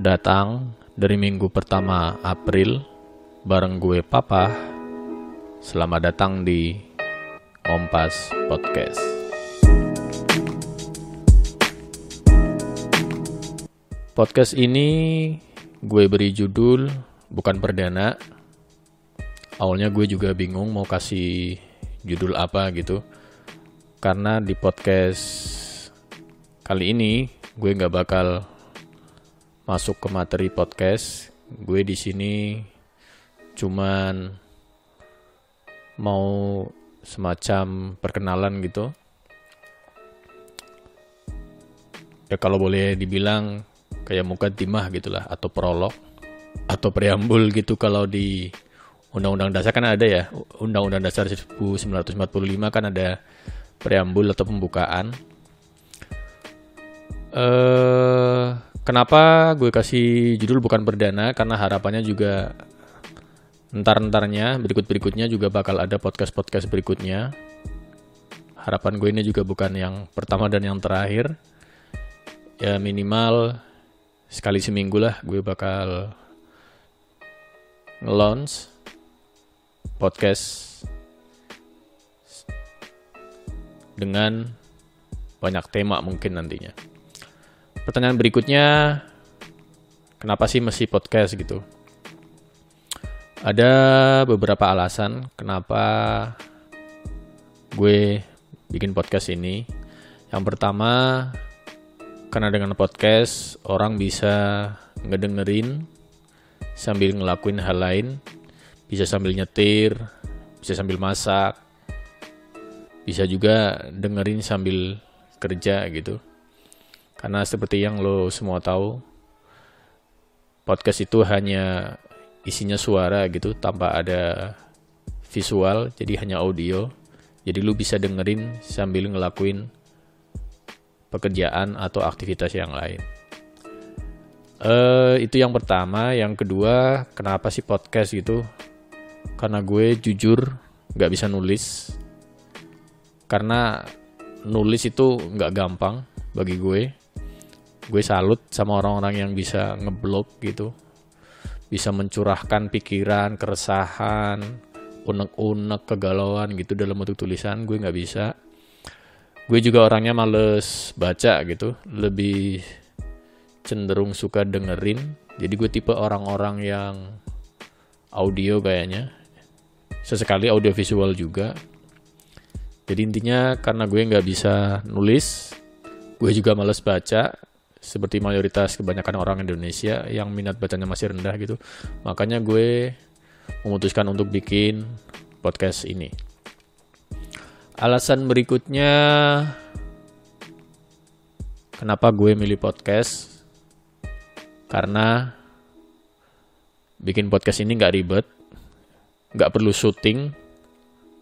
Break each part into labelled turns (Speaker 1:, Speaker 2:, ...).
Speaker 1: datang dari minggu pertama April bareng gue Papa. Selamat datang di Kompas Podcast. Podcast ini gue beri judul bukan perdana. Awalnya gue juga bingung mau kasih judul apa gitu. Karena di podcast kali ini gue nggak bakal masuk ke materi podcast. Gue di sini cuman mau semacam perkenalan gitu. Ya kalau boleh dibilang kayak muka timah gitulah atau prolog atau preambul gitu kalau di Undang-Undang Dasar kan ada ya Undang-Undang Dasar 1945 kan ada preambul atau pembukaan. Eh kenapa gue kasih judul bukan perdana karena harapannya juga entar-entarnya berikut-berikutnya juga bakal ada podcast-podcast berikutnya. Harapan gue ini juga bukan yang pertama dan yang terakhir. Ya minimal sekali seminggu lah gue bakal nge-launch podcast dengan banyak tema mungkin nantinya. Pertanyaan berikutnya, kenapa sih mesti podcast gitu? Ada beberapa alasan kenapa gue bikin podcast ini. Yang pertama, karena dengan podcast orang bisa ngedengerin sambil ngelakuin hal lain, bisa sambil nyetir, bisa sambil masak, bisa juga dengerin sambil kerja gitu. Karena seperti yang lo semua tahu, podcast itu hanya isinya suara gitu tanpa ada visual, jadi hanya audio. Jadi lu bisa dengerin sambil ngelakuin pekerjaan atau aktivitas yang lain. Uh, itu yang pertama, yang kedua, kenapa sih podcast gitu? Karena gue jujur nggak bisa nulis, karena nulis itu nggak gampang bagi gue. Gue salut sama orang-orang yang bisa ngeblok gitu, bisa mencurahkan pikiran, keresahan, unek-unek, kegalauan gitu dalam bentuk tulisan. Gue nggak bisa. Gue juga orangnya males baca gitu, lebih cenderung suka dengerin. Jadi gue tipe orang-orang yang audio kayaknya. Sesekali audio visual juga. Jadi intinya karena gue nggak bisa nulis, gue juga males baca, seperti mayoritas kebanyakan orang Indonesia yang minat bacanya masih rendah gitu. Makanya gue memutuskan untuk bikin podcast ini. Alasan berikutnya kenapa gue milih podcast? Karena bikin podcast ini nggak ribet, nggak perlu syuting,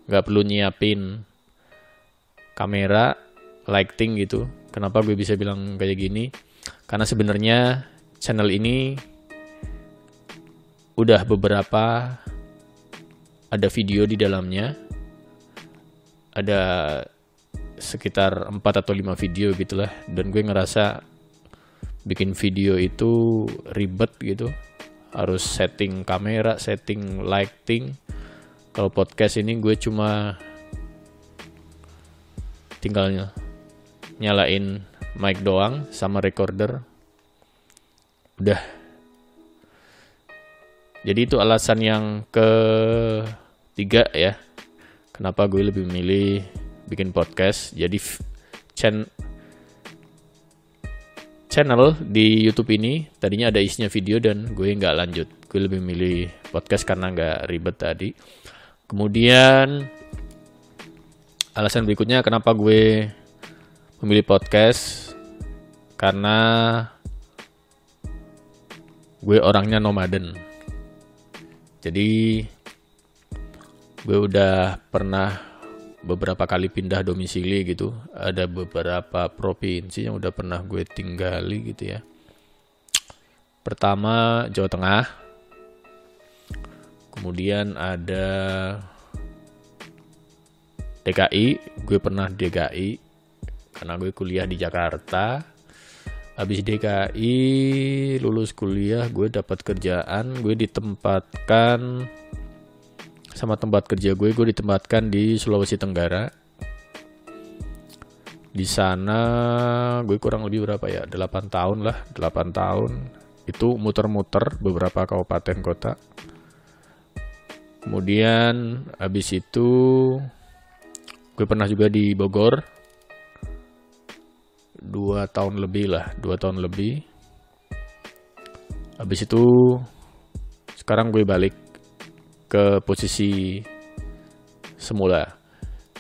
Speaker 1: nggak perlu nyiapin kamera, lighting gitu. Kenapa gue bisa bilang kayak gini? Karena sebenarnya channel ini udah beberapa ada video di dalamnya. Ada sekitar 4 atau 5 video gitulah dan gue ngerasa bikin video itu ribet gitu. Harus setting kamera, setting lighting. Kalau podcast ini gue cuma tinggal nyalain mic doang sama recorder. Udah. Jadi itu alasan yang ketiga ya. Kenapa gue lebih memilih bikin podcast. Jadi chen channel di YouTube ini tadinya ada isinya video dan gue nggak lanjut. Gue lebih milih podcast karena nggak ribet tadi. Kemudian alasan berikutnya kenapa gue memilih podcast karena gue orangnya nomaden. Jadi gue udah pernah beberapa kali pindah domisili gitu. Ada beberapa provinsi yang udah pernah gue tinggali gitu ya. Pertama Jawa Tengah. Kemudian ada DKI, gue pernah DKI karena gue kuliah di Jakarta. Habis DKI lulus kuliah gue dapat kerjaan gue ditempatkan sama tempat kerja gue gue ditempatkan di Sulawesi Tenggara. Di sana gue kurang lebih berapa ya? 8 tahun lah 8 tahun. Itu muter-muter beberapa kabupaten kota. Kemudian habis itu gue pernah juga di Bogor dua tahun lebih lah dua tahun lebih. Habis itu sekarang gue balik ke posisi semula.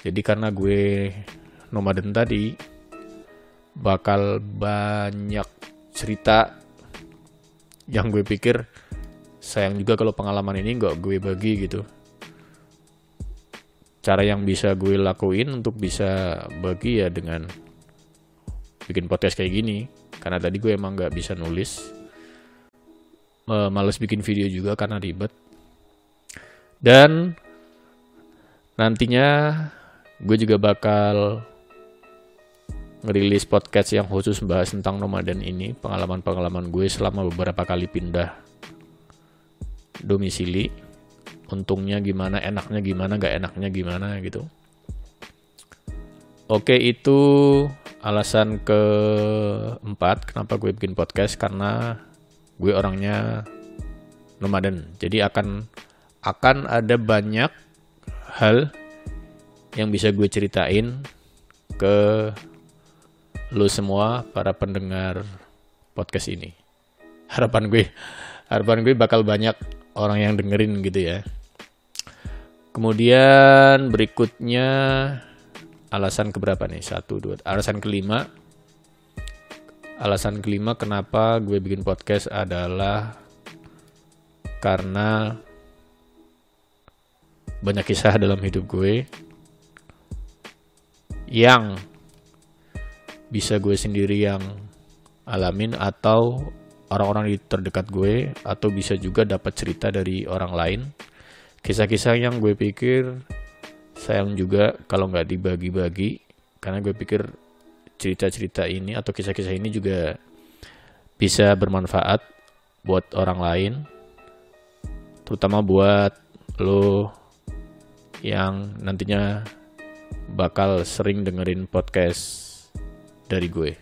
Speaker 1: Jadi karena gue nomaden tadi bakal banyak cerita yang gue pikir sayang juga kalau pengalaman ini nggak gue bagi gitu. Cara yang bisa gue lakuin untuk bisa bagi ya dengan bikin podcast kayak gini karena tadi gue emang nggak bisa nulis males bikin video juga karena ribet dan nantinya gue juga bakal ngerilis podcast yang khusus membahas tentang nomaden ini pengalaman-pengalaman gue selama beberapa kali pindah domisili untungnya gimana, enaknya gimana, gak enaknya gimana gitu. Oke, itu alasan keempat kenapa gue bikin podcast karena gue orangnya nomaden. Jadi akan akan ada banyak hal yang bisa gue ceritain ke lo semua para pendengar podcast ini. Harapan gue, harapan gue bakal banyak orang yang dengerin gitu ya. Kemudian berikutnya alasan keberapa nih? Satu, dua. Alasan kelima. Alasan kelima kenapa gue bikin podcast adalah karena banyak kisah dalam hidup gue yang bisa gue sendiri yang alamin atau orang-orang di terdekat gue atau bisa juga dapat cerita dari orang lain kisah-kisah yang gue pikir sayang juga kalau nggak dibagi-bagi karena gue pikir cerita-cerita ini atau kisah-kisah ini juga bisa bermanfaat buat orang lain terutama buat lo yang nantinya bakal sering dengerin podcast dari gue.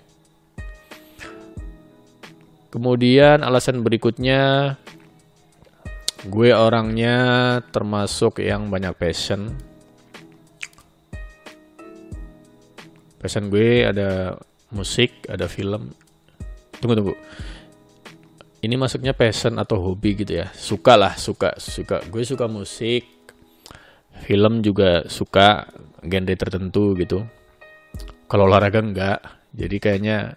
Speaker 1: Kemudian alasan berikutnya gue orangnya termasuk yang banyak passion passion gue ada musik ada film. Tunggu tunggu. Ini masuknya passion atau hobi gitu ya? Suka lah suka suka. Gue suka musik. Film juga suka genre tertentu gitu. Kalau olahraga enggak. Jadi kayaknya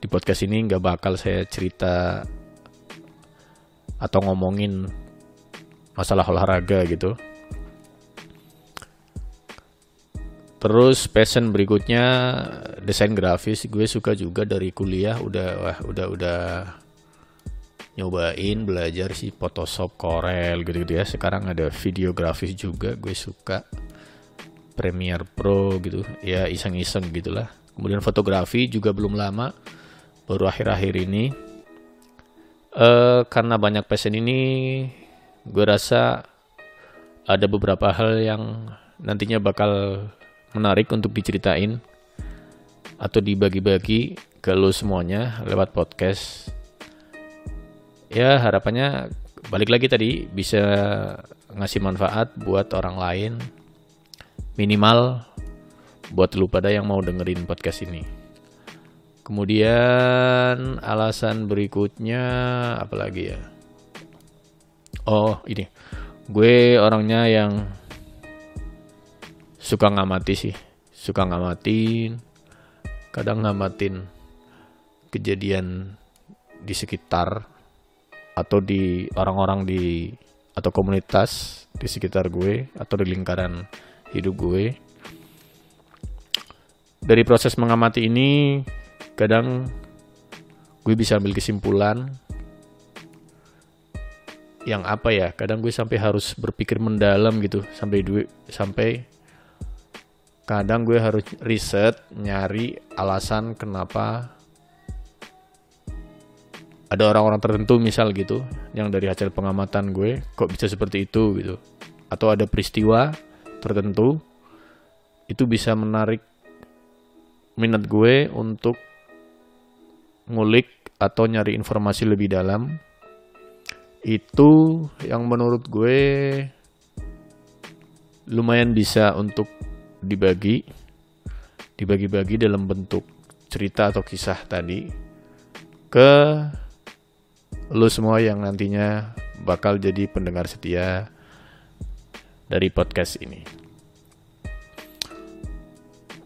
Speaker 1: di podcast ini nggak bakal saya cerita atau ngomongin masalah olahraga gitu. Terus passion berikutnya desain grafis gue suka juga dari kuliah udah wah udah udah nyobain belajar sih Photoshop, Corel gitu-gitu ya. Sekarang ada video grafis juga gue suka Premiere Pro gitu. Ya iseng-iseng gitulah. Kemudian fotografi juga belum lama baru akhir-akhir ini. Uh, karena banyak passion ini gue rasa ada beberapa hal yang nantinya bakal menarik untuk diceritain atau dibagi-bagi ke lo semuanya lewat podcast. Ya harapannya balik lagi tadi bisa ngasih manfaat buat orang lain minimal buat lu pada yang mau dengerin podcast ini. Kemudian alasan berikutnya apa lagi ya? oh ini gue orangnya yang suka ngamati sih. Suka ngamatin. Kadang ngamatin kejadian di sekitar atau di orang-orang di atau komunitas di sekitar gue atau di lingkaran hidup gue. Dari proses mengamati ini kadang gue bisa ambil kesimpulan yang apa ya kadang gue sampai harus berpikir mendalam gitu sampai duit sampai kadang gue harus riset nyari alasan kenapa ada orang-orang tertentu misal gitu yang dari hasil pengamatan gue kok bisa seperti itu gitu. Atau ada peristiwa tertentu itu bisa menarik minat gue untuk ngulik atau nyari informasi lebih dalam. Itu yang menurut gue lumayan bisa untuk dibagi dibagi-bagi dalam bentuk cerita atau kisah tadi ke lu semua yang nantinya bakal jadi pendengar setia dari podcast ini.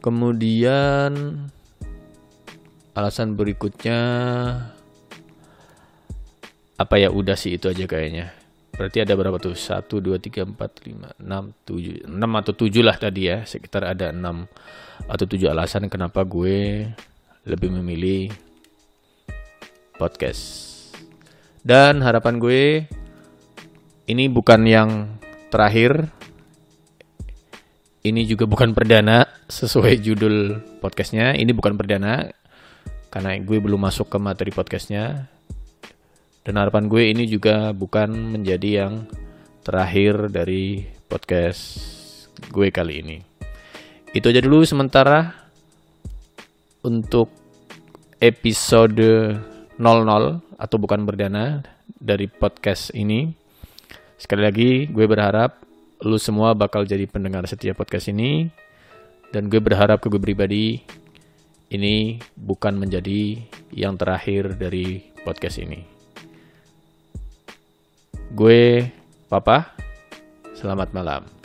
Speaker 1: Kemudian alasan berikutnya apa ya udah sih itu aja kayaknya. Berarti ada berapa tuh? 1, 2, 3, 4, 5, 6, 7 6 atau 7 lah tadi ya Sekitar ada 6 atau 7 alasan kenapa gue lebih memilih podcast dan harapan gue ini bukan yang terakhir. Ini juga bukan perdana sesuai judul podcastnya. Ini bukan perdana karena gue belum masuk ke materi podcastnya. Dan harapan gue ini juga bukan menjadi yang terakhir dari podcast gue kali ini. Itu aja dulu sementara untuk episode 00 atau bukan berdana dari podcast ini. Sekali lagi, gue berharap lu semua bakal jadi pendengar setiap podcast ini. Dan gue berharap ke gue pribadi, ini bukan menjadi yang terakhir dari podcast ini. Gue Papa, selamat malam.